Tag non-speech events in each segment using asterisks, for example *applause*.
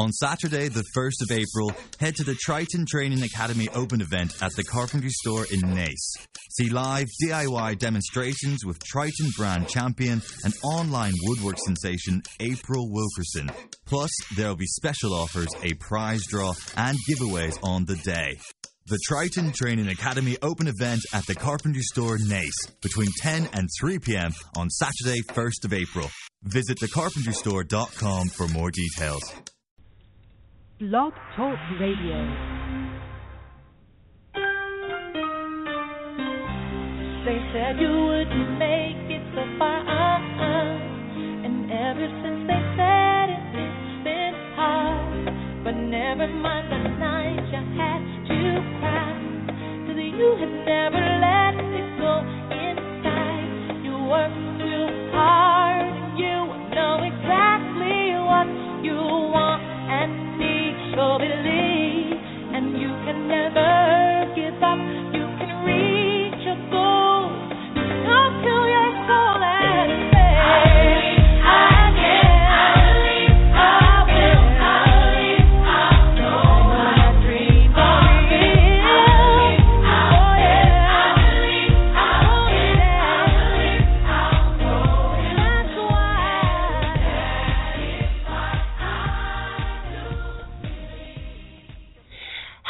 On Saturday, the 1st of April, head to the Triton Training Academy Open event at the Carpentry Store in Naas. See live DIY demonstrations with Triton brand champion and online woodwork sensation April Wilkerson. Plus, there'll be special offers, a prize draw, and giveaways on the day. The Triton Training Academy Open event at the Carpentry Store Naas between 10 and 3 p.m. on Saturday, 1st of April. Visit thecarpentrystore.com for more details. Blog Talk Radio. They said you wouldn't make it so far, uh-uh. and ever since they said it, it's been hard. But never mind the night you had to cry, 'cause you had never let it go inside. You worked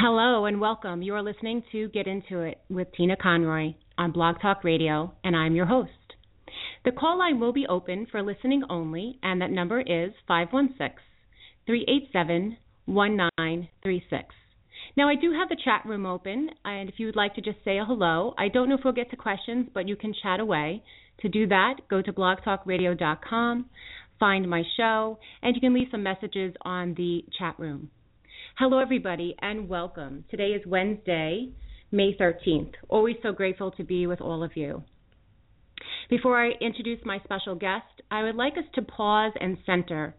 Hello and welcome. You are listening to Get Into It with Tina Conroy on Blog Talk Radio, and I'm your host. The call line will be open for listening only, and that number is 516 387 1936. Now, I do have the chat room open, and if you would like to just say a hello, I don't know if we'll get to questions, but you can chat away. To do that, go to blogtalkradio.com, find my show, and you can leave some messages on the chat room. Hello, everybody, and welcome. Today is Wednesday, May 13th. Always so grateful to be with all of you. Before I introduce my special guest, I would like us to pause and center.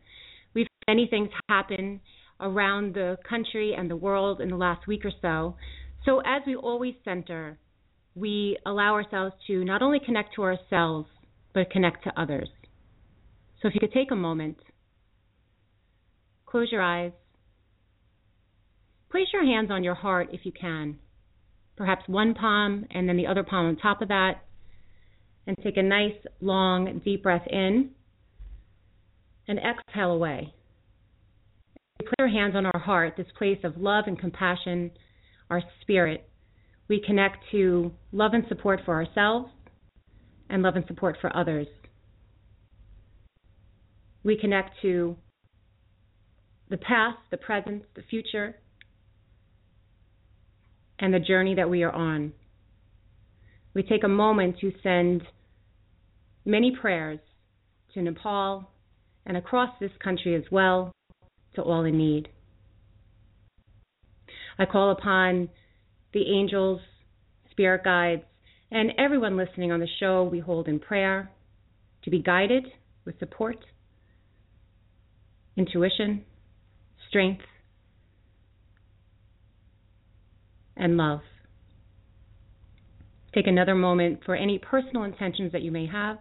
We've had many things happen around the country and the world in the last week or so. So, as we always center, we allow ourselves to not only connect to ourselves, but connect to others. So, if you could take a moment, close your eyes, Place your hands on your heart if you can. Perhaps one palm and then the other palm on top of that. And take a nice, long, deep breath in and exhale away. We put our hands on our heart, this place of love and compassion, our spirit. We connect to love and support for ourselves and love and support for others. We connect to the past, the present, the future, and the journey that we are on. We take a moment to send many prayers to Nepal and across this country as well to all in need. I call upon the angels, spirit guides, and everyone listening on the show we hold in prayer to be guided with support, intuition, strength, and love. Take another moment for any personal intentions that you may have.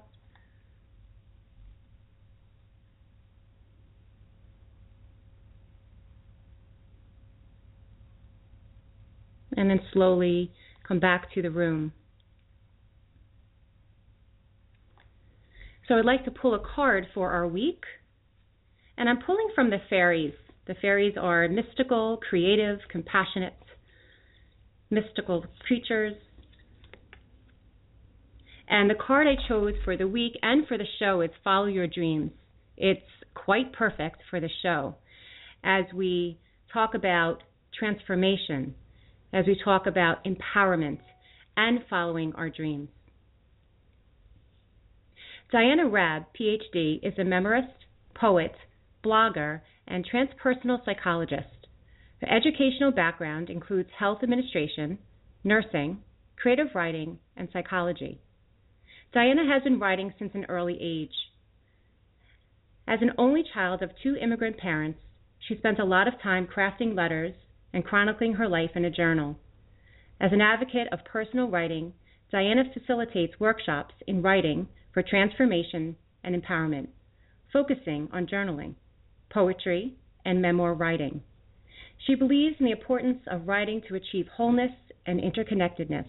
And then slowly come back to the room. So I'd like to pull a card for our week. And I'm pulling from the fairies. The fairies are mystical, creative, compassionate, mystical creatures. And the card I chose for the week and for the show is Follow Your Dreams. It's quite perfect for the show as we talk about transformation, as we talk about empowerment and following our dreams. Diana Raab, PhD, is a memorist, poet, blogger, and transpersonal psychologist. Her educational background includes health administration, nursing, creative writing, and psychology. Diana has been writing since an early age. As an only child of two immigrant parents, she spent a lot of time crafting letters and chronicling her life in a journal. As an advocate of personal writing, Diana facilitates workshops in writing for transformation and empowerment, focusing on journaling, poetry, and memoir writing. She believes in the importance of writing to achieve wholeness and interconnectedness,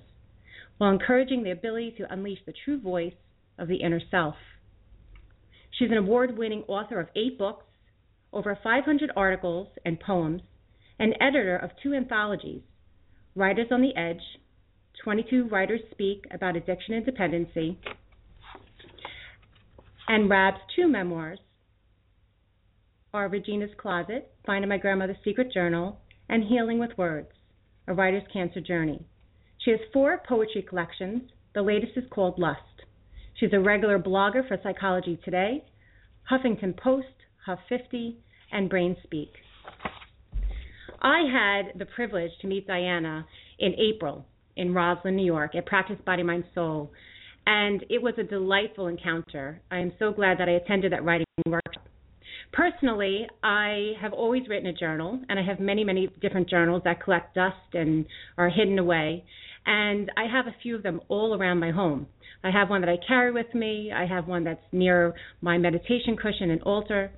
while encouraging the ability to unleash the true voice of the inner self. She's an award winning author of eight books, over 500 articles and poems, and editor of two anthologies Writers on the Edge, 22 Writers Speak About Addiction and Dependency, and Raab's two memoirs are Regina's Closet, Finding My Grandmother's Secret Journal, and Healing with Words, A Writer's Cancer Journey. She has four poetry collections. The latest is called Lust. She's a regular blogger for Psychology Today, Huffington Post, Huff 50, and BrainSpeak. I had the privilege to meet Diana in April in Roslyn, New York, at Practice Body Mind Soul, and it was a delightful encounter. I am so glad that I attended that writing workshop. Personally, I have always written a journal, and I have many, many different journals that collect dust and are hidden away. And I have a few of them all around my home. I have one that I carry with me. I have one that's near my meditation cushion and altar.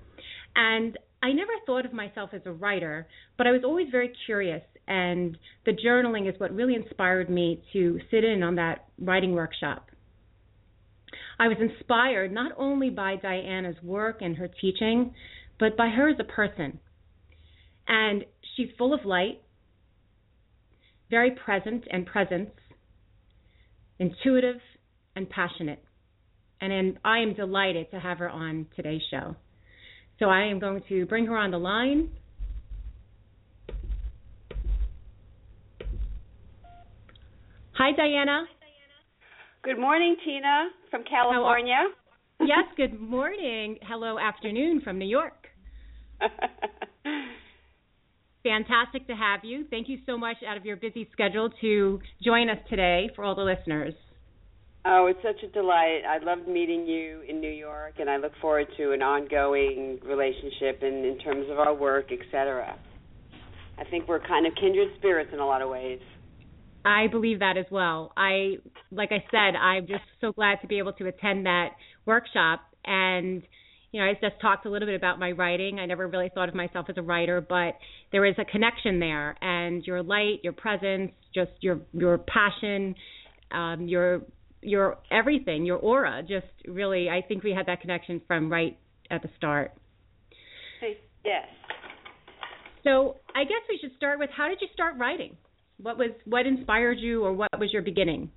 And I never thought of myself as a writer, but I was always very curious. And the journaling is what really inspired me to sit in on that writing workshop. I was inspired not only by Diana's work and her teaching, but by her as a person. And she's full of light, very present and presence, intuitive and passionate. And I am delighted to have her on today's show. So I am going to bring her on the line. Hi, Diana. Good morning, Tina from California. yes, *laughs* good morning. Hello, afternoon from New York. *laughs* Fantastic to have you. Thank you so much out of your busy schedule to join us today for all the listeners. Oh, it's such a delight. I loved meeting you in New York, and I look forward to an ongoing relationship in, in terms of our work, etc. I think we're kind of kindred spirits in a lot of ways. I believe that as well. I, like I said, I'm just so glad to be able to attend that workshop. And, you know, I just talked a little bit about my writing. I never really thought of myself as a writer, but there is a connection there. And your light, your presence, just your your passion, um, your your everything, your aura, just really, I think we had that connection from right at the start. Yes. So I guess we should start with how did you start writing? What was what inspired you, or what was your beginning?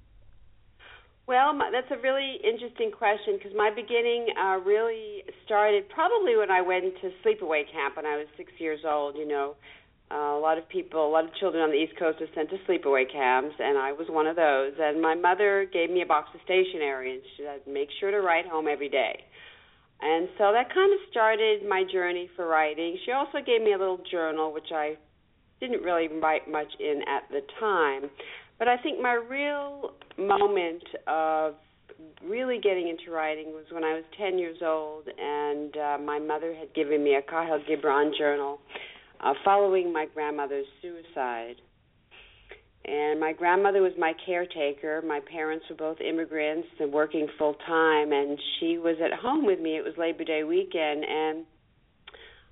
Well, my, that's a really interesting question because my beginning uh, really started probably when I went to sleepaway camp when I was six years old. You know, uh, a lot of people, a lot of children on the East Coast are sent to sleepaway camps, and I was one of those. And my mother gave me a box of stationery, and she said, "Make sure to write home every day." And so that kind of started my journey for writing. She also gave me a little journal, which I didn't really write much in at the time. But I think my real moment of really getting into writing was when I was 10 years old, and uh, my mother had given me a Kahlil Gibran journal uh, following my grandmother's suicide. And my grandmother was my caretaker. My parents were both immigrants and working full time, and she was at home with me. It was Labor Day weekend, and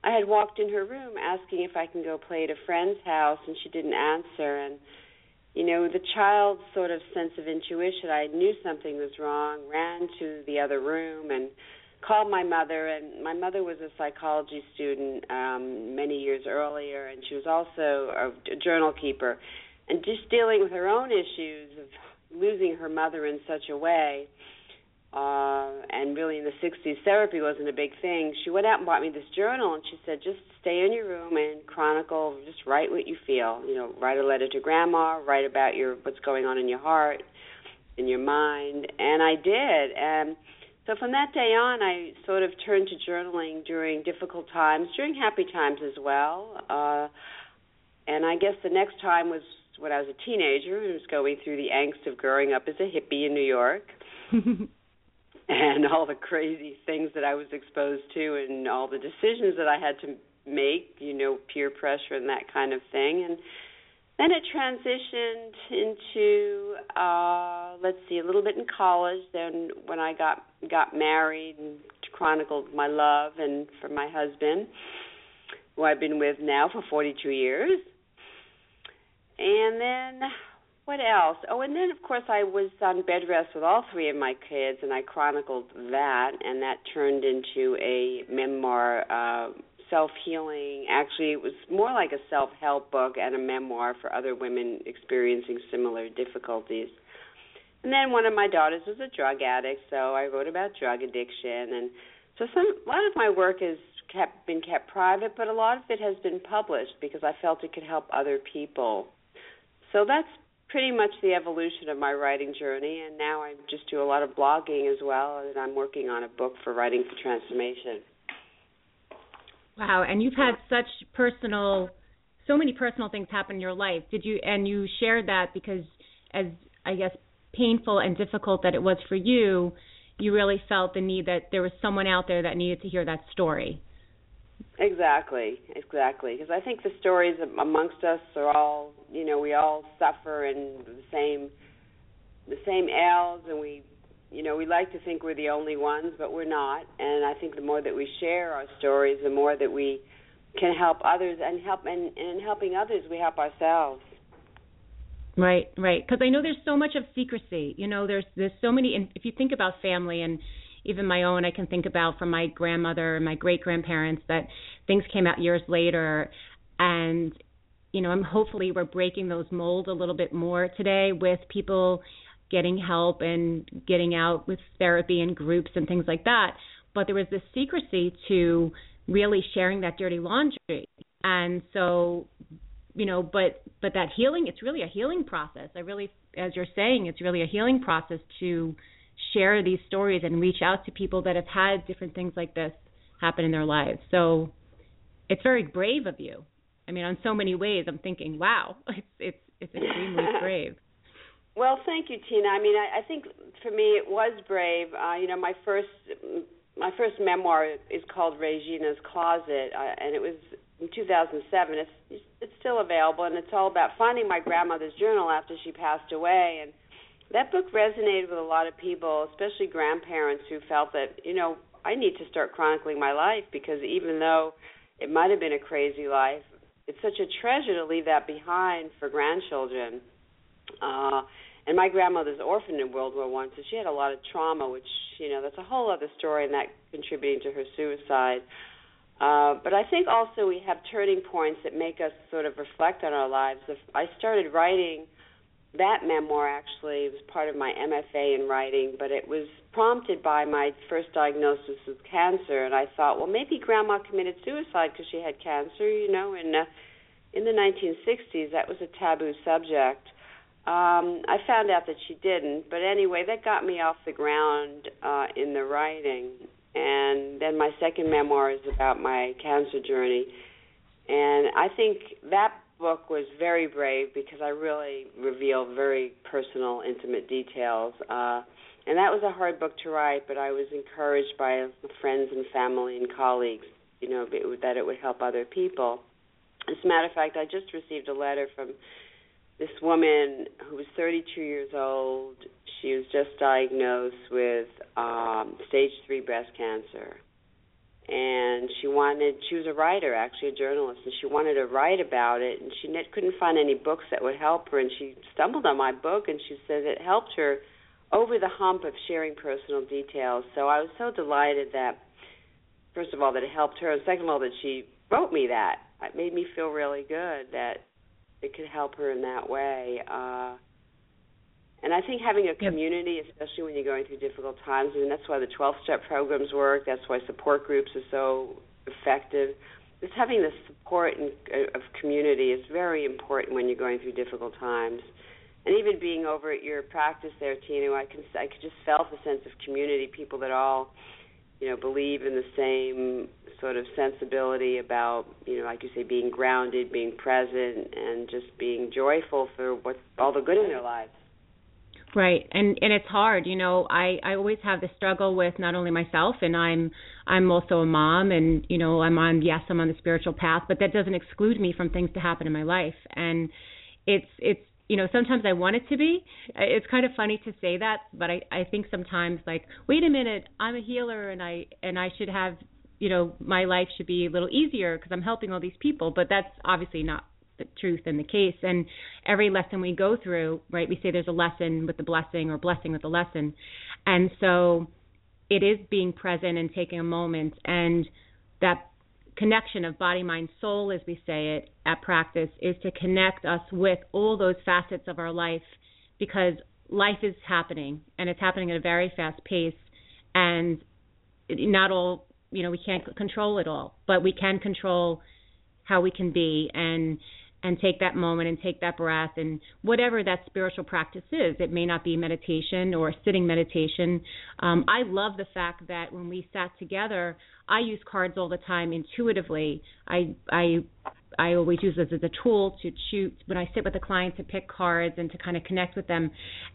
I had walked in her room asking if I can go play at a friend's house, and she didn't answer. And you know, the child's sort of sense of intuition, I knew something was wrong, ran to the other room and called my mother. And my mother was a psychology student um, many years earlier, and she was also a, journal keeper. And just dealing with her own issues of losing her mother in such a way and really in the 60s, therapy wasn't a big thing. She went out and bought me this journal, and she said, just stay in your room and chronicle, just write what you feel. You know, write a letter to grandma, write about your what's going on in your heart, in your mind, and I did. And so from that day on, I sort of turned to journaling during difficult times, during happy times as well. Uh, and I guess the next time was when I was a teenager and was going through the angst of growing up as a hippie in New York. *laughs* *laughs* and all the crazy things that I was exposed to and all the decisions that I had to make, you know, peer pressure and that kind of thing. And then it transitioned into uh let's see, a little bit in college, then when I got got married and chronicled my love and for my husband. who I've been with now for 42 years. And then what else? Oh, and then of course I was on bed rest with all three of my kids, and I chronicled that, and that turned into a memoir, uh, self healing. Actually, it was more like a self help book and a memoir for other women experiencing similar difficulties. And then one of my daughters was a drug addict, so I wrote about drug addiction, and so some a lot of my work has kept been kept private, but a lot of it has been published because I felt it could help other people. So that's pretty much the evolution of my writing journey, and now I just do a lot of blogging as well, and I'm working on a book for Writing for Transformation. Wow, and you've had such personal, so many personal things happen in your life. Did you? And you shared that because, as I guess, painful and difficult that it was for you, you really felt the need that there was someone out there that needed to hear that story. Exactly, exactly. Because I think the stories amongst us are all, you know, we all suffer in the same, the same ails, and we, you know, we like to think we're the only ones, but we're not. And I think the more that we share our stories, the more that we can help others, and help, and, and in helping others, we help ourselves. Right, right. Because I know there's so much of secrecy. You know, there's there's so many. And if you think about family and even my own, I can think about from my grandmother and my great grandparents that things came out years later, and you know, I'm hopefully we're breaking those molds a little bit more today with people getting help and getting out with therapy and groups and things like that. But there was this secrecy to really sharing that dirty laundry. And so, you know, but but that healing, it's really a healing process. I really as you're saying, it's really a healing process to share these stories and reach out to people that have had different things like this happen in their lives. So it's very brave of you. I mean, on so many ways, I'm thinking, wow, *laughs* it's it's it's extremely *laughs* brave. Well, thank you, Tina. I mean, I, I think for me it was brave. Uh, you know, my first my first memoir is called Regina's Closet, uh, and it was in 2007. It's it's still available, and it's all about finding my grandmother's journal after she passed away, and that book resonated with a lot of people, especially grandparents who felt that, you know, I need to start chronicling my life because even though it might have been a crazy life, it's such a treasure to leave that behind for grandchildren. Uh and my grandmother's orphaned in World War One, so she had a lot of trauma, which you know that's a whole other story, and that contributing to her suicide. Uh, but I think also we have turning points that make us sort of reflect on our lives. If I started writing that memoir actually was part of my MFA in writing, but it was prompted by my first diagnosis with cancer, and I thought, well, maybe Grandma committed suicide because she had cancer. You know, in uh, in the 1960s, that was a taboo subject. Um, I found out that she didn't, but anyway, that got me off the ground uh, in the writing. And then my second memoir is about my cancer journey, and I think that book was very brave because I really revealed very personal, intimate details. Uh, and that was a hard book to write, but I was encouraged by friends and family and colleagues, you know, that it would help other people. As a matter of fact, I just received a letter from this woman who was 32 years old. She was just diagnosed with um, stage three breast cancer and she wanted she was a writer actually a journalist and she wanted to write about it and she couldn't find any books that would help her and she stumbled on my book and she said it helped her over the hump of sharing personal details. So i was so delighted that first of all that it helped her and second of all that she wrote me that. It made me feel really good that it could help her in that way. Uh and I think having a community, especially when you're going through difficult times, and that's why the 12 step programs work, that's why support groups are so effective. Just having the support and, uh, of community is very important when you're going through difficult times. And even being over at your practice there, Tina, I can I could just felt a sense of community, people that all, you know, believe in the same sort of sensibility about, you know, like you say, being grounded, being present, and just being joyful for what all the good in their lives. Right. And and it's hard, you know, I I always have the struggle with not only myself and I'm I'm also a mom and you know, I'm on yes, I'm on the spiritual path, but that doesn't exclude me from things to happen in my life. And it's it's you know, sometimes I want it to be. It's kind of funny to say that, but I I think sometimes like, wait a minute, I'm a healer and I and I should have you know, my life should be a little easier because I'm helping all these people, but that's obviously not the truth in the case. And every lesson we go through, right, we say there's a lesson with the blessing or blessing with the lesson. And so it is being present and taking a moment and that connection of body, mind, soul, as we say it at practice, is to connect us with all those facets of our life because life is happening and it's happening at a very fast pace and not all you know we can't control it all but we can control how we can be and and take that moment and take that breath and whatever that spiritual practice is. It may not be meditation or sitting meditation. Um, I love the fact that when we sat together, I use cards all the time intuitively. I I I always use this as a tool to choose when I sit with a client to pick cards and to kind of connect with them.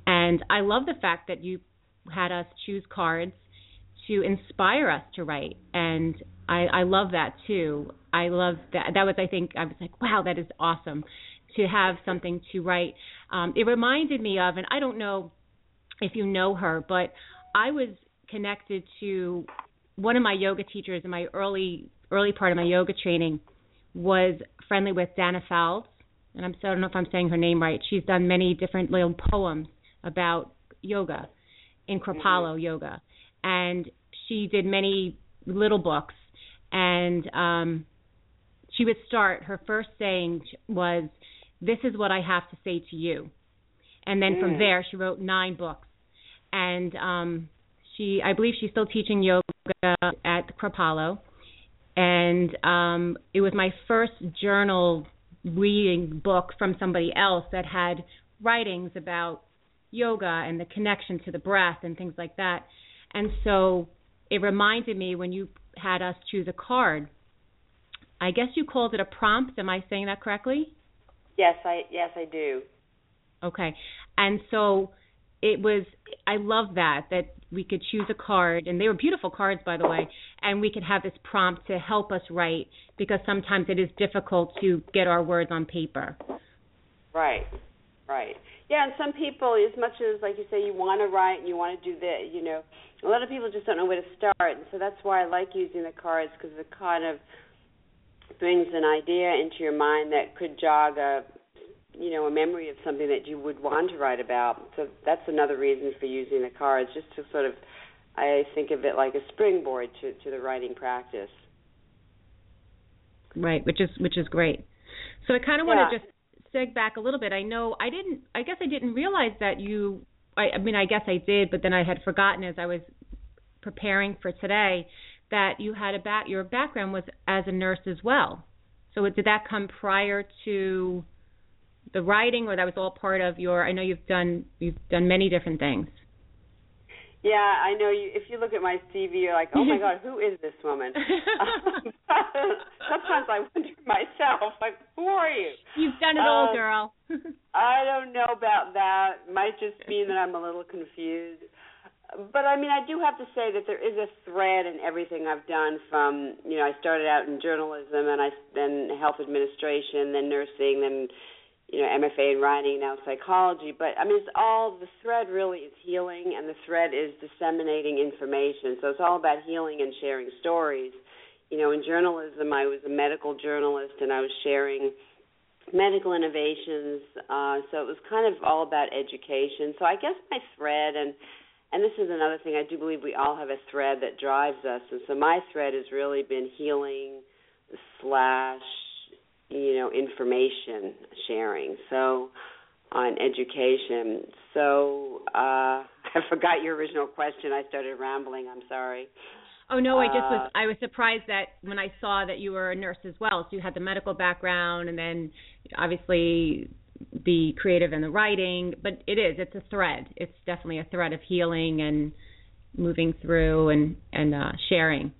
And I love the fact that you had us choose cards to inspire us to write. And I, I love that too. I love that. That was, I think, I was like, wow, that is awesome to have something to write. Um, it reminded me of, and I don't know if you know her, but I was connected to one of my yoga teachers in my early early part of my yoga training was friendly with Danna Faulds, and I'm so I don't know if I'm saying her name right. She's done many different little poems about yoga in Kripalu mm-hmm. yoga, and she did many little books and um she would start her first saying was this is what i have to say to you. And then from there she wrote nine books. And um she i believe she's still teaching yoga at Kripalu and um it was my first journal reading book from somebody else that had writings about yoga and the connection to the breath and things like that. And so it reminded me when you had us choose a card. I guess you called it a prompt. Am I saying that correctly? Yes, I yes I do. Okay. And so it was I love that that we could choose a card and they were beautiful cards by the way and we could have this prompt to help us write because sometimes it is difficult to get our words on paper. Right. Right. Yeah, and some people, as much as like you say, you want to write and you want to do that, you know, a lot of people just don't know where to start, and so that's why I like using the cards because it kind of brings an idea into your mind that could jog a, you know, a memory of something that you would want to write about. So that's another reason for using the cards, just to sort of, I think of it like a springboard to to the writing practice. Right, which is which is great. So I kind of want to just seg back a little bit. I know I didn't. I guess I didn't realize that you. I, I mean, I guess I did, but then I had forgotten as I was preparing for today that you had a back. Your background was as a nurse as well. So did that come prior to the writing, or that was all part of your? I know you've done you've done many different things. Yeah, I know you. If you look at my CV, you're like, oh my *laughs* god, who is this woman? *laughs* Sometimes I wonder myself, like, who are you? You've done it all, uh, girl. *laughs* I don't know about that. Might just mean that I'm a little confused. But I mean, I do have to say that there is a thread in everything I've done. From you know, I started out in journalism, and I then health administration, then nursing, then you know, MFA in writing, now psychology. But I mean, it's all the thread really is healing, and the thread is disseminating information. So it's all about healing and sharing stories. You know, in journalism, I was a medical journalist, and I was sharing medical innovations. Uh, so it was kind of all about education. So I guess my thread and and this is another thing I do believe we all have a thread that drives us, and so my thread has really been healing slash you know information sharing. So on education. So uh *laughs* i forgot your original question. I started rambling. I'm sorry. Oh no i just was uh, i was surprised that when i saw that you were a nurse as well so you had the medical background and then obviously the creative in the writing but it is it's a thread it's definitely a thread of healing and moving through and and uh sharing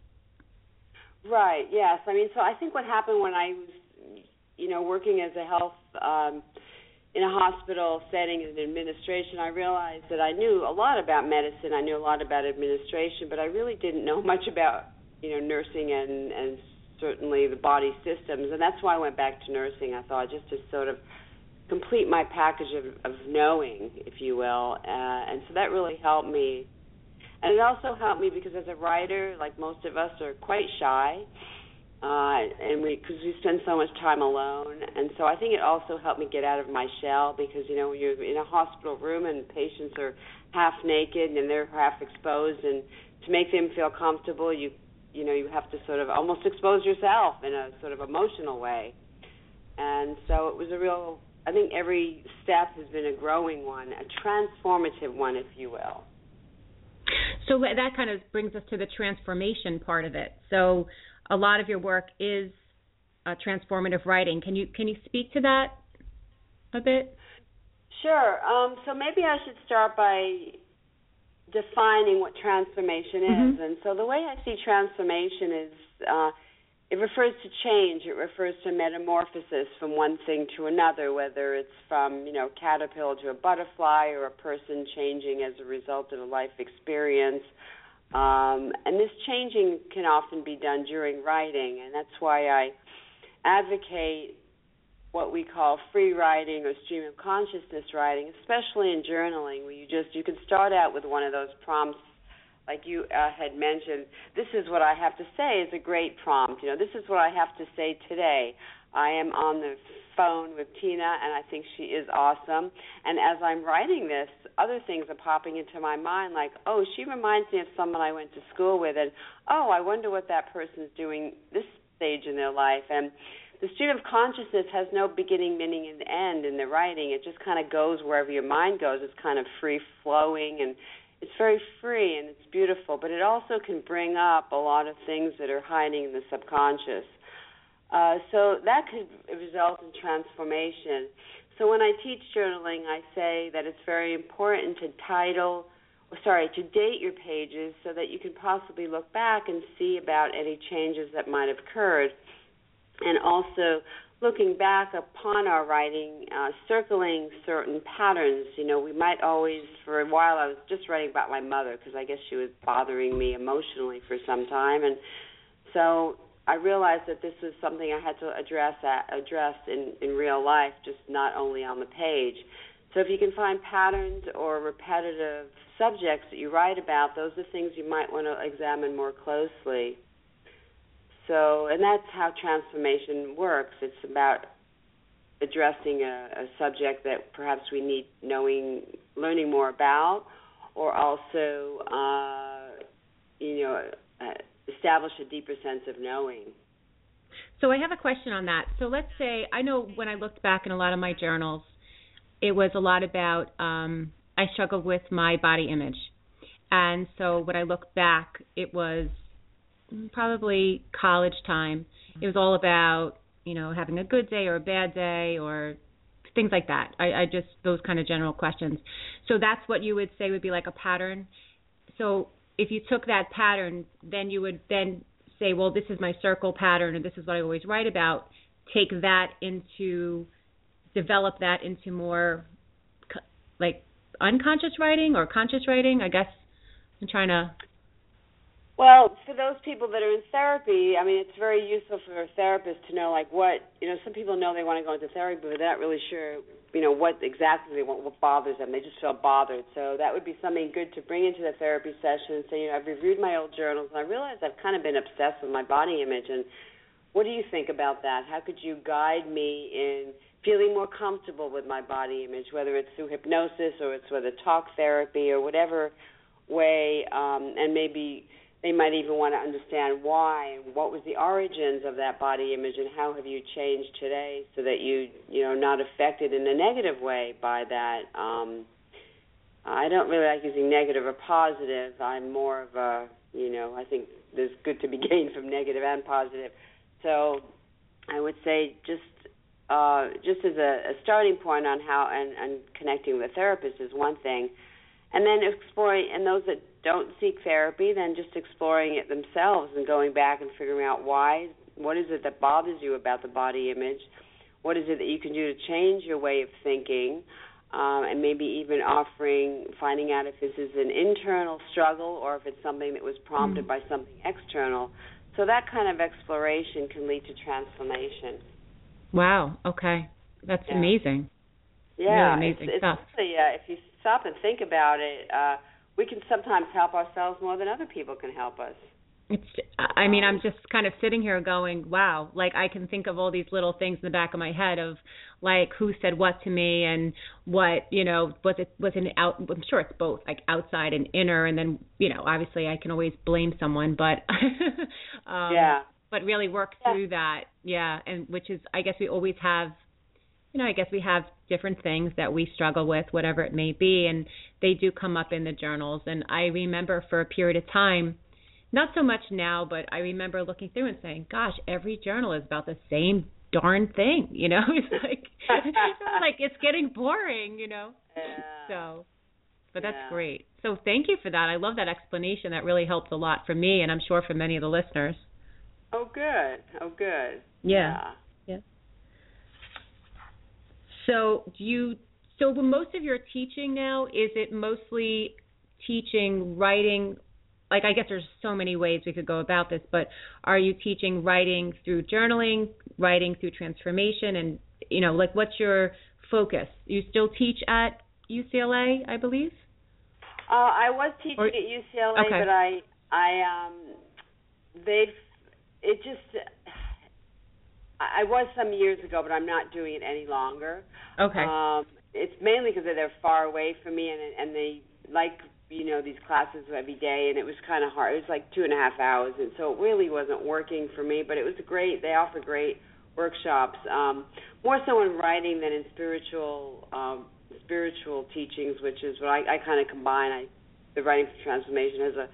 right yes i mean so i think what happened when i was you know, working as a health um, in a hospital setting in administration, I realized that I knew a lot about medicine. I knew a lot about administration, but I really didn't know much about you know nursing and and certainly the body systems. And that's why I went back to nursing. I thought just to sort of complete my package of, of knowing, if you will. Uh, and so that really helped me. And it also helped me because as a writer, like most of us, are quite shy, uh, and we because we spend so much time alone. And so I think it also helped me get out of my shell because you know you're in a hospital room and patients are half naked and they're half exposed, and to make them feel comfortable, you you know you have to sort of almost expose yourself in a sort of emotional way. And so it was a real I think every step has been a growing one, a transformative one, if you will. So that kind of brings us to the transformation part of it. So a lot of your work is uh, transformative writing. Can you can you speak to that a bit? Sure. Um, so maybe I should start by defining what transformation is. Mm-hmm. And so the way I see transformation is uh, it refers to change. It refers to metamorphosis from one thing to another, whether it's from you know caterpillar to a butterfly or a person changing as a result of a life experience. Um, and this changing can often be done during writing, and that's why I advocate what we call free writing or stream of consciousness writing, especially in journaling, where you just you can start out with one of those prompts like you uh, had mentioned, this is what I have to say is a great prompt. You know, this is what I have to say today. I am on the phone with Tina, and I think she is awesome. And as I'm writing this, other things are popping into my mind, like, oh, she reminds me of someone I went to school with, and oh, I wonder what that person's doing this stage in their life. And the stream of consciousness has no beginning, meaning, and end in the writing. It just kind of goes wherever your mind goes. It's kind of free flowing and it's very free and it's beautiful, but it also can bring up a lot of things that are hiding in the subconscious. Uh, so that could result in transformation. So when I teach journaling, I say that it's very important to title, sorry, to date your pages so that you can possibly look back and see about any changes that might have occurred. And also looking back upon our writing, uh, circling certain patterns. You know, we might always, for a while, I was just writing about my mother because I guess she was bothering me emotionally for some time, and so I realized that this was something I had to address at, address in in real life, just not only on the page. So if you can find patterns or repetitive subjects that you write about, those are things you might want to examine more closely. So, and that's how transformation works. It's about addressing a, a subject that perhaps we need knowing, learning more about, or also, uh, you know, uh, establish a deeper sense of knowing. So I have a question on that. So let's say I know when I looked back in a lot of my journals, it was a lot about um, I struggled with my body image, and so when I looked back, it was probably college time. It was all about you know having a good day or a bad day or things like that. I, I just those kind of general questions. So that's what you would say would be like a pattern. So if you took that pattern, then you would then say, well, this is my circle pattern, and this is what I always write about. Take that into develop that into more like unconscious writing or conscious writing. I guess I'm trying to well, for those people that are in therapy, I mean, it's very useful for a therapist to know, like, what you know. Some people know they want to go into therapy, but they're not really sure, you know, what exactly they want, what bothers them. They just feel bothered. So that would be something good to bring into the therapy session and say, you know, I've reviewed my old journals and I realize I've kind of been obsessed with my body image. And what do you think about that? How could you guide me in feeling more comfortable with my body image, whether it's through hypnosis or it's a talk therapy or whatever way, um, and maybe they might even want to understand why what was the origins of that body image and how have you changed today so that you you know not affected in a negative way by that um i don't really like using negative or positive. I'm more of a you know i think there's good to be *laughs* gained from negative and positive. So i would say just uh just as a, a starting point on how and and connecting with a therapist is one thing. And then exploring and those that don't seek therapy then just exploring it themselves and going back and figuring out why what is it that bothers you about the body image? What is it that you can do to change your way of thinking um, and maybe even offering finding out if this is an internal struggle or if it's something that was prompted mm-hmm. by something external. So that kind of exploration can lead to transformation. Wow okay. That's yeah. amazing. Yeah really amazing it's, stuff. it's uh, if you stop and think about it, uh, we can sometimes help ourselves more than other people can help us. It's I mean I'm just kind of sitting here going, wow, like I can think of all these little things in the back of my head of like who said what to me and what, you know, was it was an out I'm sure it's both, like outside and inner and then, you know, obviously I can always blame someone, but *laughs* um yeah. but really work Yeah. through that. Yeah, and which is I guess we always have you know, I guess we have different things that we struggle with, whatever it may be, and they do come up in the journals. And I remember for a period of time, not so much now, but I remember looking through and saying, "Gosh, every journal is about the same darn thing." *laughs* You know, it's like *laughs* like it's getting boring. You know, Yeah. so. But that's Yeah. great. So thank you for that. I love that explanation. That really helps a lot for me, and I'm sure for many of the listeners. Oh, good. Oh, good. Yeah. So do you so most of your teaching now is it mostly teaching writing like I guess there's so many ways we could go about this, but are you teaching writing through journaling, writing through transformation and you know, like what's your focus? You still teach at UCLA, I believe? Uh, I was teaching Or- at UCLA, Okay. but I, I, um, they've, it just, I was some years ago, but I'm not doing it any longer. Okay. Um, it's mainly because they're far away from me, and and they like you know these classes every day, and it was kind of hard. It was like two and a half hours, and so it really wasn't working for me. But it was great. They offer great workshops, um, more so in writing than in spiritual um, spiritual teachings, which is what I, I kind of combine. I the writing for transformation has a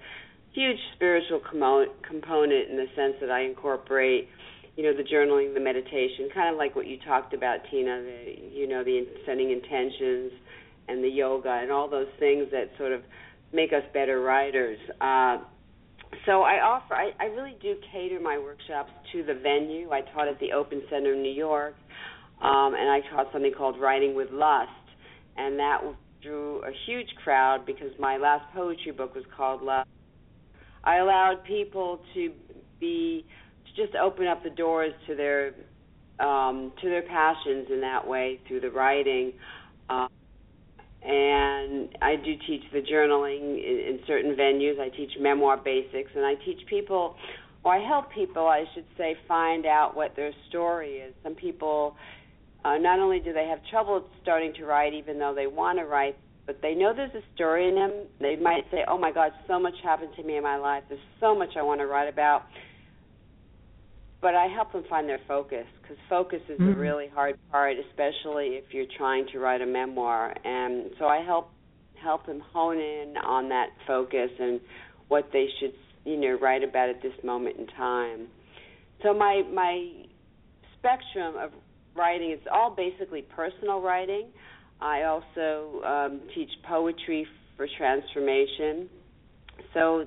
huge spiritual commo- component in the sense that I incorporate you know the journaling the meditation kind of like what you talked about tina the you know the setting intentions and the yoga and all those things that sort of make us better writers. Uh so i offer I, I really do cater my workshops to the venue. I taught at the open center in new york um and i taught something called writing with lust and that drew a huge crowd because my last poetry book was called lust. I allowed people to be just open up the doors to their um, to their passions in that way through the writing. Uh, and I do teach the journaling in, in certain venues. I teach memoir basics, and I teach people, or I help people, I should say, find out what their story is. Some people, uh, not only do they have trouble starting to write, even though they want to write, but they know there's a story in them. They might say, "Oh my God, so much happened to me in my life. There's so much I want to write about." But I help them find their focus because focus is Mhm. a really hard part, especially if you're trying to write a memoir. And so I help help them hone in on that focus and what they should, you know, write about at this moment in time. So my my spectrum of writing is all basically personal writing. I also um, teach poetry for transformation. So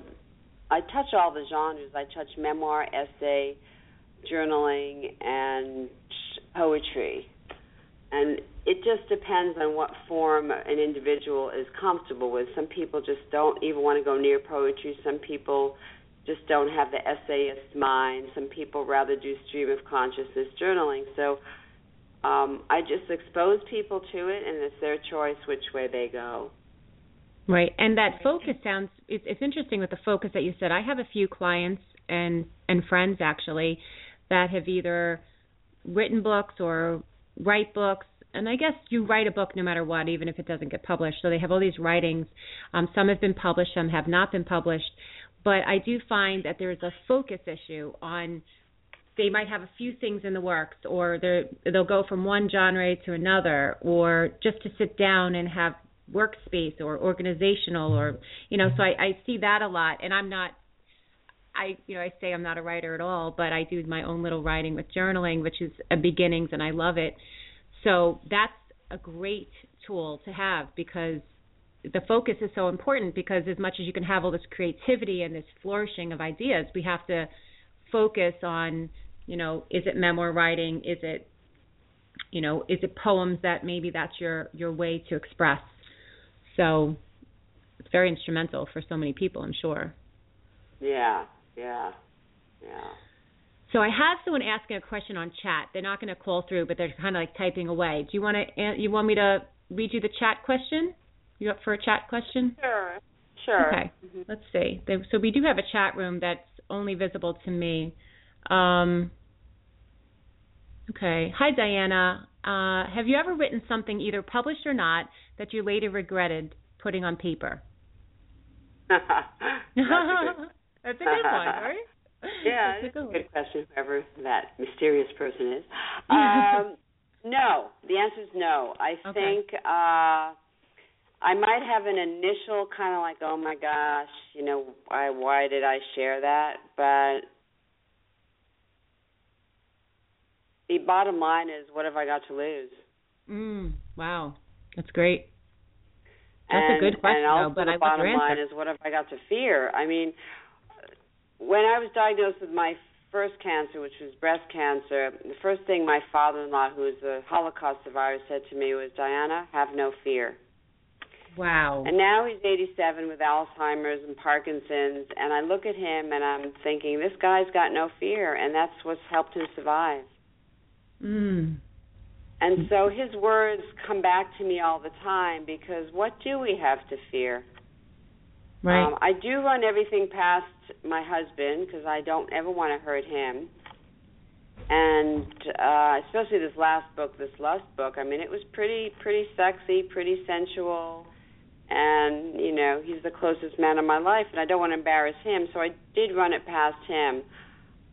I touch all the genres. I touch memoir, essay, journaling, and poetry. And it just depends on what form an individual is comfortable with. Some people just don't even want to go near poetry. Some people just don't have the essayist mind. Some people rather do stream of consciousness journaling. So um, I just expose people to it, and it's their choice which way they go. Right, and that focus sounds it's, it's interesting with the focus that you said. I have a few clients and and friends actually that have either written books or write books, and I guess you write a book no matter what, even if it doesn't get published. So they have all these writings. Um, some have been published, some have not been published, but I do find that there's a focus issue on they might have a few things in the works or they they'll go from one genre to another or just to sit down and have workspace or organizational or you know so I, I see that a lot and I'm not I you know I say I'm not a writer at all but I do my own little writing with journaling which is a beginnings and I love it. So that's a great tool to have because the focus is so important because as much as you can have all this creativity and this flourishing of ideas we have to focus on you know is it memoir writing? Is it you know is it poems that maybe that's your your way to express? So it's very instrumental for so many people i'm sure. Yeah, yeah, yeah. so i have someone asking a question on chat they're not going to call through but they're kind of like typing away do you want to you want me to read you the chat question you up for a chat question Sure, Sure. Okay. Mm-hmm. Let's see. So we do have a chat room that's only visible to me. Um, okay. Hi, Diana. Uh, have you ever written something, either published or not, that you later regretted putting on paper? *laughs* *laughs* That's a good, That's a good one, *laughs* right? Yeah, That's a good, good question, whoever that mysterious person is. *laughs* Um, no, the answer is no. I Okay. think uh, I might have an initial kind of like, oh my gosh, you know, why why did I share that? But the bottom line is, what have I got to lose? Mm, wow. That's great. That's and, a good question, and also though, but the I bottom line is, what have I got to fear? I mean, when I was diagnosed with my first cancer, which was breast cancer, the first thing my father-in-law, who is a Holocaust survivor, said to me was, "Diana, have no fear." Wow. And now he's 87 with Alzheimer's and Parkinson's, and I look at him and I'm thinking, this guy's got no fear, and that's what's helped him survive. Mm. And so his words come back to me all the time because what do we have to fear? Right. Um, I do run everything past my husband because I don't ever want to hurt him. And uh, especially this last book, this lust book. I mean, it was pretty, pretty sexy, pretty sensual, and you know, he's the closest man in my life, and I don't want to embarrass him. So I did run it past him,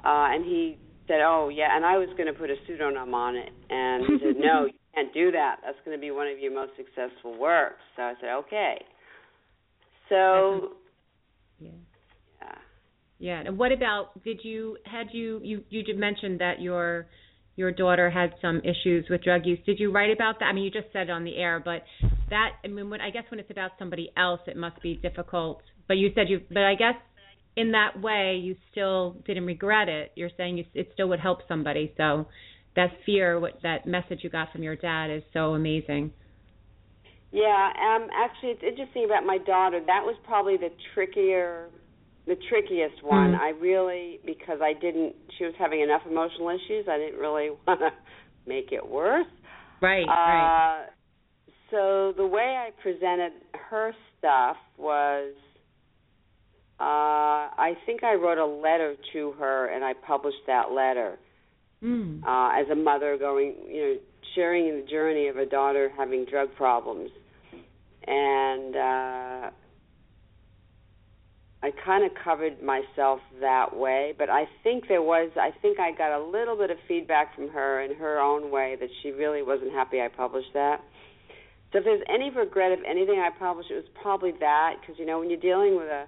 uh, and he said, "Oh yeah," and I was going to put a pseudonym on it, and he said, *laughs* "No, you can't do that. That's going to be one of your most successful works." So I said, "Okay." So yeah. yeah. Yeah. And what about did you had you you you did mention that your your daughter had some issues with drug use. Did you write about that? I mean, you just said it on the air, but that I mean, when I guess when it's about somebody else, it must be difficult. But you said you, but I guess in that way, you still didn't regret it. You're saying you, it still would help somebody. So that fear, what that message you got from your dad, is so amazing. Yeah, um actually it's interesting about my daughter. That was probably the trickier the trickiest one. Mm. I really because I didn't she was having enough emotional issues, I didn't really *laughs* want to make it worse. Right, uh, right. So the way I presented her stuff was uh I think I wrote a letter to her and I published that letter Mm. uh, as a mother going, you know, sharing the journey of a daughter having drug problems. And uh, I kind of covered myself that way, but I think there was, I think I got a little bit of feedback from her in her own way that she really wasn't happy I published that. So if there's any regret of anything I published, it was probably that, because, you know, when you're dealing with a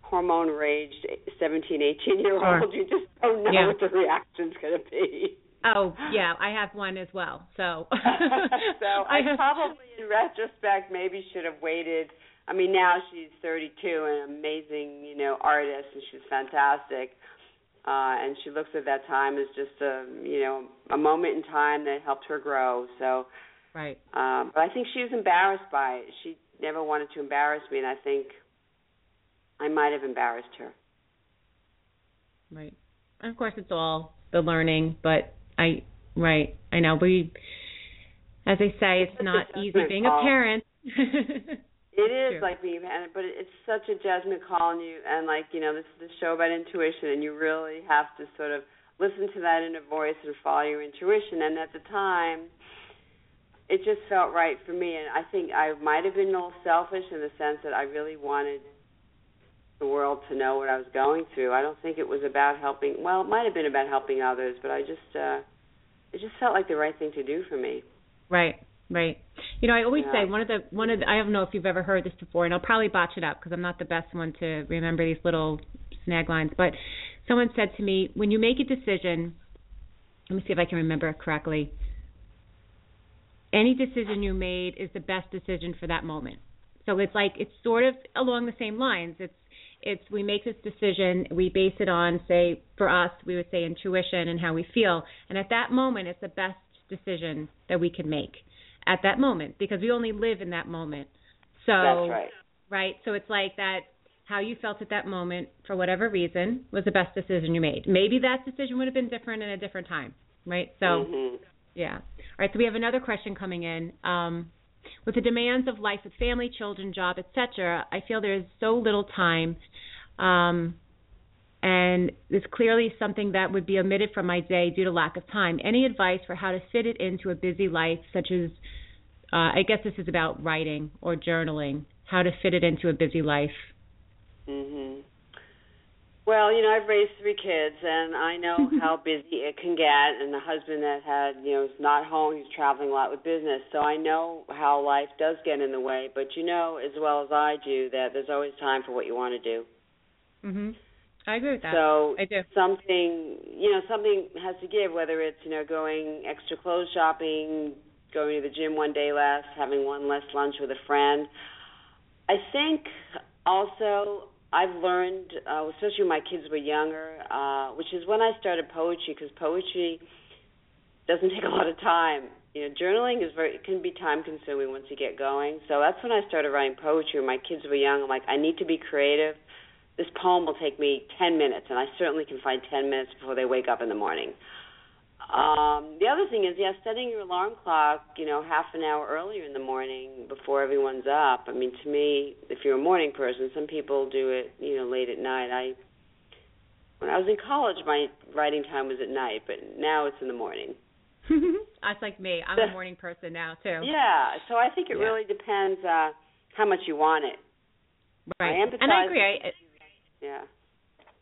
hormone raged 17, 18 year old, Sure. you just don't know Yeah. what the reaction's going to be. Oh yeah, I have one as well. So *laughs* so *laughs* I, probably, in retrospect, maybe should have waited. I mean, now she's 32 and an amazing, you know, artist, and she's fantastic. Uh, and she looks at that time as just a, you know, a moment in time that helped her grow. So, right. um, but I think she was embarrassed by it. She never wanted to embarrass me, and I think I might have embarrassed her. Right. And of course, it's all the learning, but I, right, I know. We, as they say, it's It's not easy *laughs* being a parent. It is like being, and but it's such a judgment call, and you, and like you know, this is a show about intuition, and you really have to sort of listen to that inner voice and follow your intuition. And at the time, it just felt right for me, and I think I might have been a little selfish in the sense that I really wanted the world to know what I was going through. I don't think it was about helping. Well, it might have been about helping others, but I just, uh it just felt like the right thing to do for me. Right, right. You know, I always Yeah. say one of the one of the, I don't know if you've ever heard this before, and I'll probably botch it up because I'm not the best one to remember these little snag lines. But someone said to me, when you make a decision, let me see if I can remember it correctly. Any decision you made is the best decision for that moment. So it's like it's sort of along the same lines. It's it's we make this decision, we base it on say for us we would say intuition and how we feel, and at that moment it's the best decision that we can make at that moment because we only live in that moment. So That's right. right? So it's like that how you felt at that moment for whatever reason was the best decision you made. Maybe that decision would have been different in a different time, right? So Mhm. yeah. All right, so we have another question coming in. Um, with the demands of life with family, children, job, etc., I feel there's so little time. Um, and it's clearly something that would be omitted from my day due to lack of time. Any advice for how to fit it into a busy life, such as uh, I guess this is about writing or journaling, how to fit it into a busy life? Mhm. Well, you know, I've raised three kids, and I know *laughs* how busy it can get. And the husband that had, you know, is not home; he's traveling a lot with business. So I know how life does get in the way. But you know, as well as I do, that there's always time for what you want to do. Mhm. I agree with that. So I do. something, you know, something has to give. Whether it's you know going extra clothes shopping, going to the gym one day less, having one less lunch with a friend. I think also I've learned, uh, especially when my kids were younger, uh, which is when I started poetry, because poetry doesn't *laughs* take a lot of time. You know, journaling is very it can be time consuming once you get going. So that's when I started writing poetry. When my kids were young, I'm like, I need to be creative. This poem will take me ten minutes, and I certainly can find ten minutes before they wake up in the morning. Um, the other thing is, yeah, setting your alarm clock, you know, half an hour earlier in the morning before everyone's up. I mean, to me, if you're a morning person, some people do it, you know, late at night. I, when I was in college, my writing time was at night, but now it's in the morning. *laughs* That's like me. I'm a *laughs* morning person now too. Yeah, so I think it Yeah. really depends uh how much you want it. Right. I empathize and I agree. I, Yeah.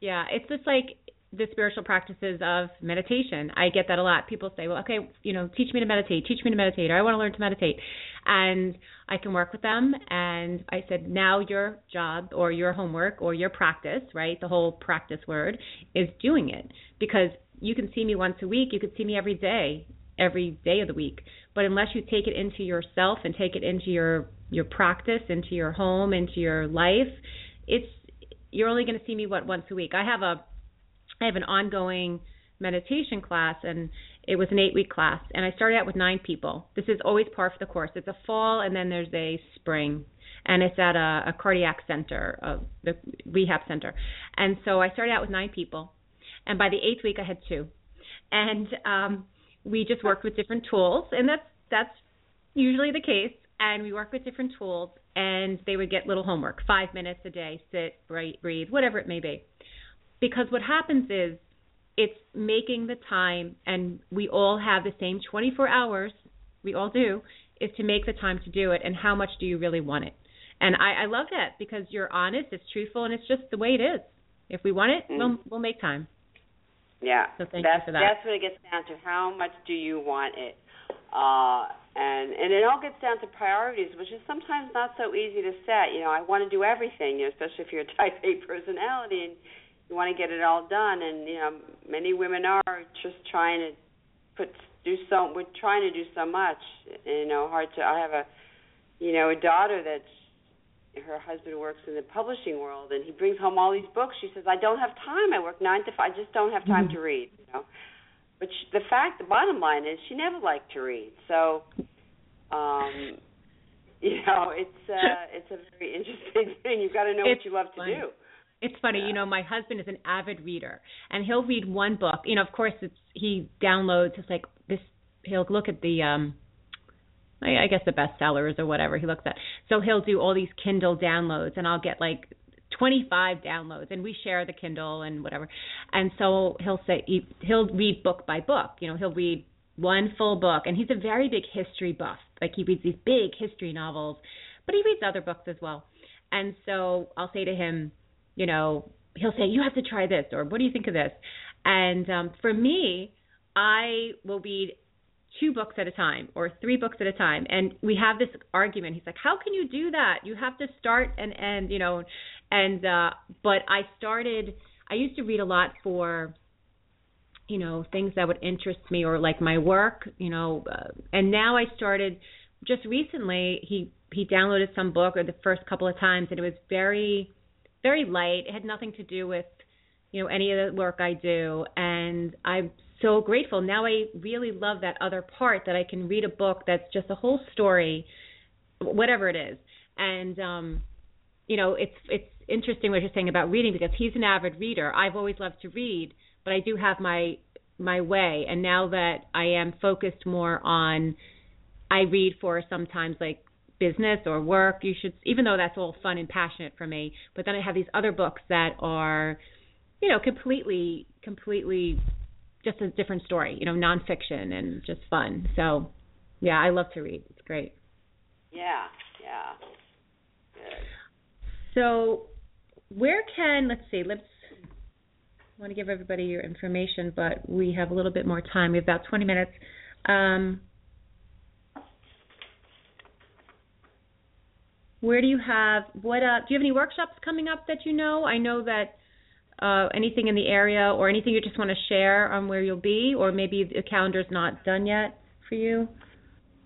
Yeah, it's just like the spiritual practices of meditation. I get that a lot. People say, "Well, okay, you know, teach me to meditate. Teach me to meditate. Or I want to learn to meditate." And I can work with them and I said, "Now your job or your homework or your practice, right? The whole practice word is doing it because you can see me once a week, you can see me every day, every day of the week. But unless you take it into yourself and take it into your your practice, into your home, into your life, it's you're only going to see me what once a week. I have a I have an ongoing meditation class and it was an 8 week class and I started out with 9 people. This is always par for the course. It's a fall and then there's a spring and it's at a, a cardiac center, uh, the rehab center. And so I started out with 9 people and by the 8th week I had 2. And um we just worked with different tools and that's that's usually the case and we work with different tools and they would get little homework 5 minutes a day, sit, breathe, whatever it may be because what happens is it's making the time and we all have the same 24 hours we all do is to make the time to do it and how much do you really want it and i i love that because you're honest it's truthful and it's just the way it is if we want it we'll we'll make time Yeah. So thank you that's for that. that's what it gets down to. How much do you want it? Uh and and it all gets down to priorities, which is sometimes not so easy to set. You know, I want to do everything, you know, especially if you're a *laughs* type A personality and you want to get it all done and you know, many women are just trying to put do so we're trying to do so much. You know, hard to I have a you know, a daughter that's her husband works in the publishing world and he brings home all these books. She says, I don't have time. I work nine to five. I just don't have time to read, you know. But she, the fact, the bottom line is she never liked to read. So, um, *laughs* you know, it's uh, it's a very interesting thing. You've got to know It's what you love to funny. do. It's funny, you know, my husband is an avid reader and he'll read one book. You know, of course it's he downloads it's like this he'll look at the um I, I guess the bestsellers or whatever he looks at. So he'll do all these Kindle downloads and I'll get like 25 downloads and we share the Kindle and whatever. And so he'll say he'll read book by book. You know, he'll read one full book and he's a very big history buff. Like he reads these big history novels, but he reads other books as well. And so I'll say to him, you know, he'll say, "You have to try this," or "What do you think of this?" And um, for me, I will read two books at a time or three books at a time, and we have this argument. He's like, "How can you do that? You have to start and end, you know." And uh, but I started. I used to read a lot for you know things that would interest me or like my work you know uh, and now i started just recently he he downloaded some book or the first couple of times and it was very very light. It had nothing to do with you know any of the work i do. And i'm so grateful. Now i really love that other part that i can read a book that's just a whole story whatever it is. And um you know it's it's interesting what you're saying about reading because he's an avid reader. I've always loved to read but I do have my my way. And now that I am focused more on I read for sometimes like business or work, you should even though that's all fun and passionate for me, but then I have these other books that are, you know, completely completely just a different story, you know, nonfiction and just fun. So, yeah, I love to read. It's great. Yeah, yeah. Good. So, where can let's see, let's I want to give everybody your information, but we have a little bit more time. We have about 20 minutes. Um, where do you have what? Uh, do you have any workshops coming up that you know? I know that uh, anything in the area or anything you just want to share on where you'll be, or maybe the calendar's not done yet for you.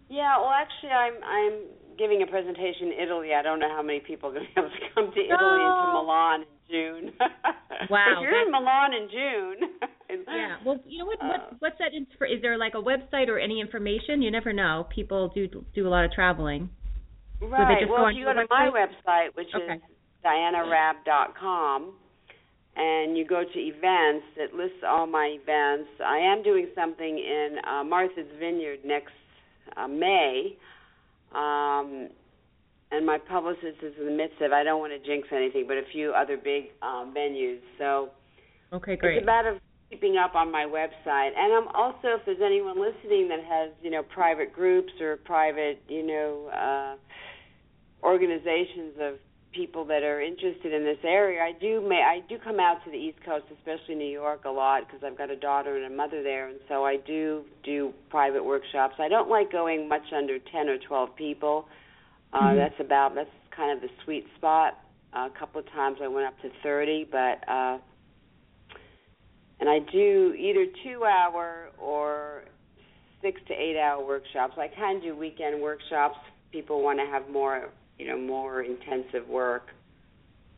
Yeah, well, actually, I'm I'm giving a presentation in Italy. I don't know how many people are going to be able to come to Italy oh. and to Milan in June. *laughs* wow, if you're in Milan in June. *laughs* yeah, well, you know what? What uh, what's that? Is there like a website or any information? You never know. People do do a lot of traveling. Right. Well, if you go to my website, which okay. is dianaraab.com, and you go to events, it lists all my events. I am doing something in uh, Martha's Vineyard next uh, May. Um, and my publicist is in the midst of I don't want to jinx anything, but a few other big um, venues. So okay, great. It's a matter of keeping up on my website, and I'm also if there's anyone listening that has you know private groups or private you know uh, organizations of people that are interested in this area. I do may I do come out to the East Coast, especially New York, a lot because I've got a daughter and a mother there, and so I do do private workshops. I don't like going much under ten or twelve people. Uh, mm-hmm. That's about that's kind of the sweet spot. Uh, a couple of times I went up to thirty, but uh, and I do either two hour or six to eight hour workshops. I can do weekend workshops. People want to have more you know more intensive work.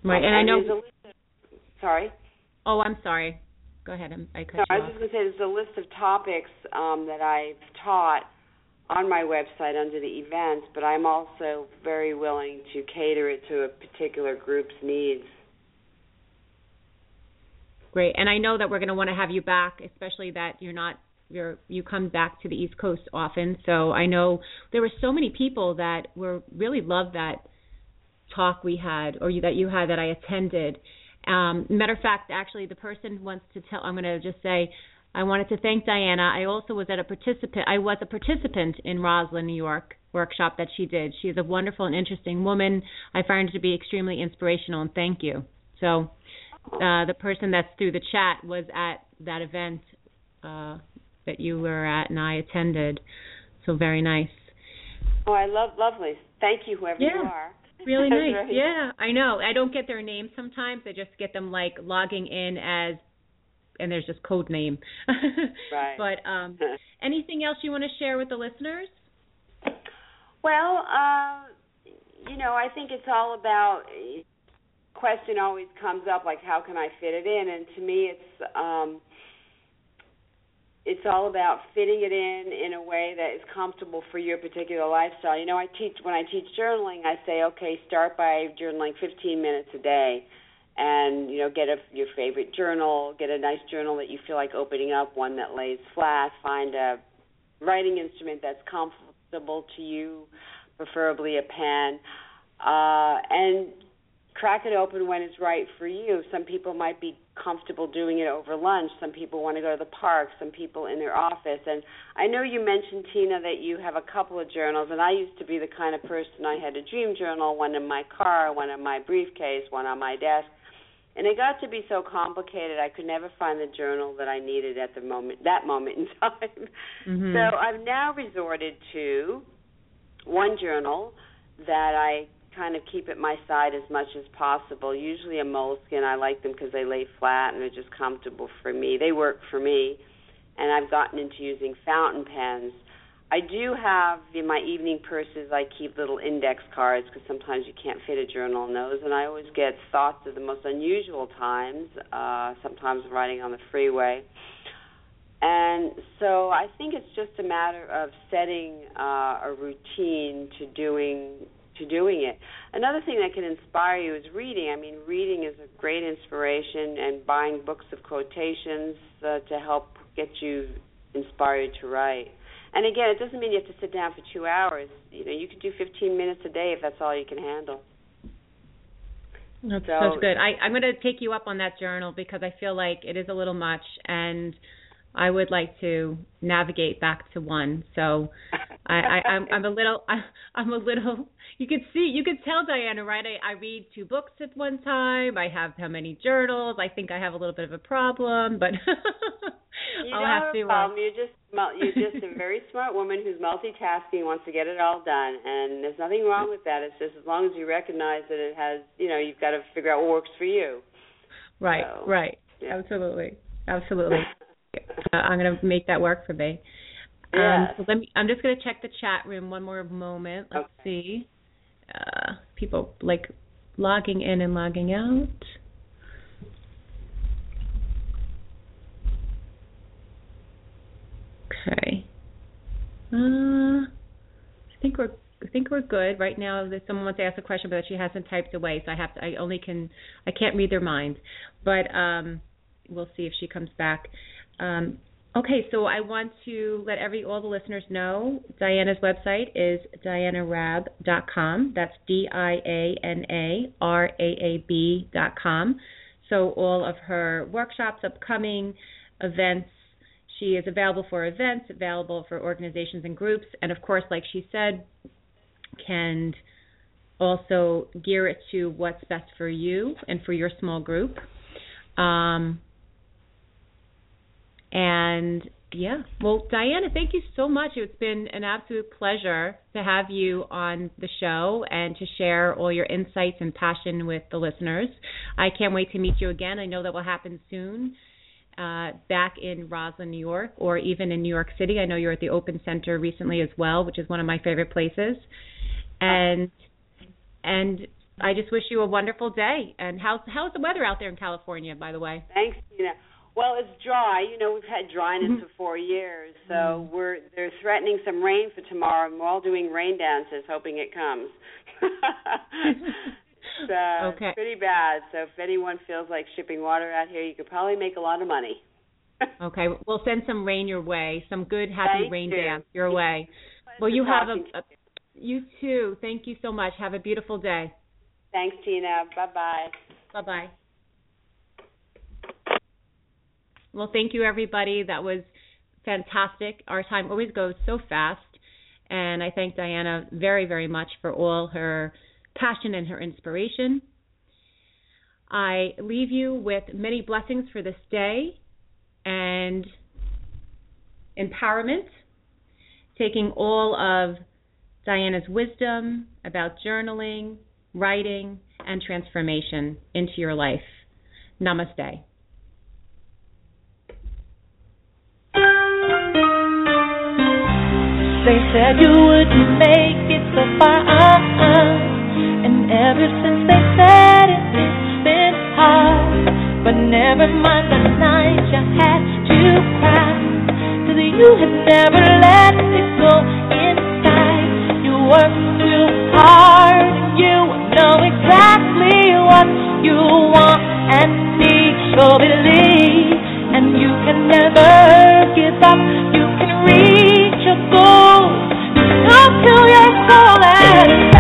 Right, and, and I know. Of, sorry. Oh, I'm sorry. Go ahead. I cut no, you I was off. just going to say there's a list of topics um, that I've taught on my website under the events, but I'm also very willing to cater it to a particular group's needs. Great, and I know that we're going to want to have you back, especially that you're not you're you come back to the East Coast often. So I know there were so many people that were really loved that talk we had or you, that you had that I attended. Um, matter of fact, actually, the person wants to tell. I'm going to just say. I wanted to thank Diana. I also was at a participant. I was a participant in Roslyn, New York workshop that she did. She's a wonderful and interesting woman. I find her to be extremely inspirational, and thank you. So, uh, the person that's through the chat was at that event uh, that you were at and I attended. So very nice. Oh, I love lovely. Thank you, whoever yeah. you are. *laughs* Really nice. right. Yeah, I know. I don't get their names sometimes. I just get them like logging in as and there's just code name. *laughs* right. But um *laughs* anything else you want to share with the listeners? Well, uh, you know, I think it's all about question always comes up like how can I fit it in and to me it's um it's all about fitting it in in a way that is comfortable for your particular lifestyle. You know, I teach when I teach journaling, I say, okay, start by journaling 15 minutes a day, and you know, get a, your favorite journal, get a nice journal that you feel like opening up, one that lays flat. Find a writing instrument that's comfortable to you, preferably a pen, uh, and crack it open when it's right for you. Some people might be comfortable doing it over lunch. Some people want to go to the park. Some people in their office. And I know you mentioned Tina that you have a couple of journals, and I used to be the kind of person I had a dream journal, one in my car, one in my briefcase, one on my desk. And it got to be so complicated I could never find the journal that I needed at the moment that moment in *laughs* time. Mm-hmm. So I've now resorted to one journal that I kind of keep at my side as much as possible. Usually a moleskin. I like them because they lay flat and they're just comfortable for me. They work for me, and I've gotten into using fountain pens. I do have in my evening purses. I keep little index cards because sometimes you can't fit a journal in those, and I always get thoughts of the most unusual times. Uh, sometimes riding on the freeway. And so I think it's just a matter of setting uh, a routine to doing to doing it. Another thing that can inspire you is reading. I mean, reading is a great inspiration, and buying books of quotations uh, to help get you inspired to write. And again, it doesn't mean you have to sit down for two hours. You know, you could do 15 minutes a day if that's all you can handle. That's so, such good. I, I'm going to take you up on that journal because I feel like it is a little much, and I would like to navigate back to one. So I, I, I'm, I'm a little, I, *laughs* I'm a little. You could see, you could tell Diana, right? I, I read two books at one time. I have how many journals? I think I have a little bit of a problem, but *laughs* you I'll don't have to. a problem. Uh, you're just you're just a very *laughs* smart woman who's multitasking, wants to get it all done, and there's nothing wrong with that. It's just as long as you recognize that it has, you know, you've got to figure out what works for you. Right, so, right, yeah. absolutely, absolutely. *laughs* uh, I'm going to make that work for me. Yes. Um, so let me. I'm just going to check the chat room one more moment. Let's Okay. see. Uh, people like logging in and logging out. Okay. Uh, I think we're I think we're good right now. That someone wants to ask a question, but she hasn't typed away, so I have to. I only can. I can't read their minds, but um, we'll see if she comes back. Um, okay, so I want to let every all the listeners know Diana's website is dianaraab.com. That's D I A N A R A A B dot com. So all of her workshops, upcoming events, she is available for events, available for organizations and groups, and of course, like she said, can also gear it to what's best for you and for your small group. Um, and yeah, well, Diana, thank you so much. It's been an absolute pleasure to have you on the show and to share all your insights and passion with the listeners. I can't wait to meet you again. I know that will happen soon. Uh, back in Roslyn, New York, or even in New York City. I know you're at the Open Center recently as well, which is one of my favorite places. And and I just wish you a wonderful day. And how's how's the weather out there in California, by the way? Thanks, Tina. Well, it's dry. You know, we've had dryness for four years, so we're they're threatening some rain for tomorrow, and we're all doing rain dances, hoping it comes. *laughs* So it's, uh, pretty bad. So if anyone feels like shipping water out here, you could probably make a lot of money. *laughs* Okay, we'll send some rain your way, some good happy Thank rain you. dance your *laughs* way. Well, you have a, a you too. Thank you so much. Have a beautiful day. Thanks, Tina. Bye bye. Bye bye. Well, thank you, everybody. That was fantastic. Our time always goes so fast. And I thank Diana very, very much for all her passion and her inspiration. I leave you with many blessings for this day and empowerment, taking all of Diana's wisdom about journaling, writing, and transformation into your life. Namaste. They said you wouldn't make it so far, and ever since they said it, it's been hard. But never mind the night you had to cry, 'cause you had never let it go inside. You worked too hard, and you know exactly what you want and need. So believe, and you can never give up. You can reach your goals. Talk to your soul and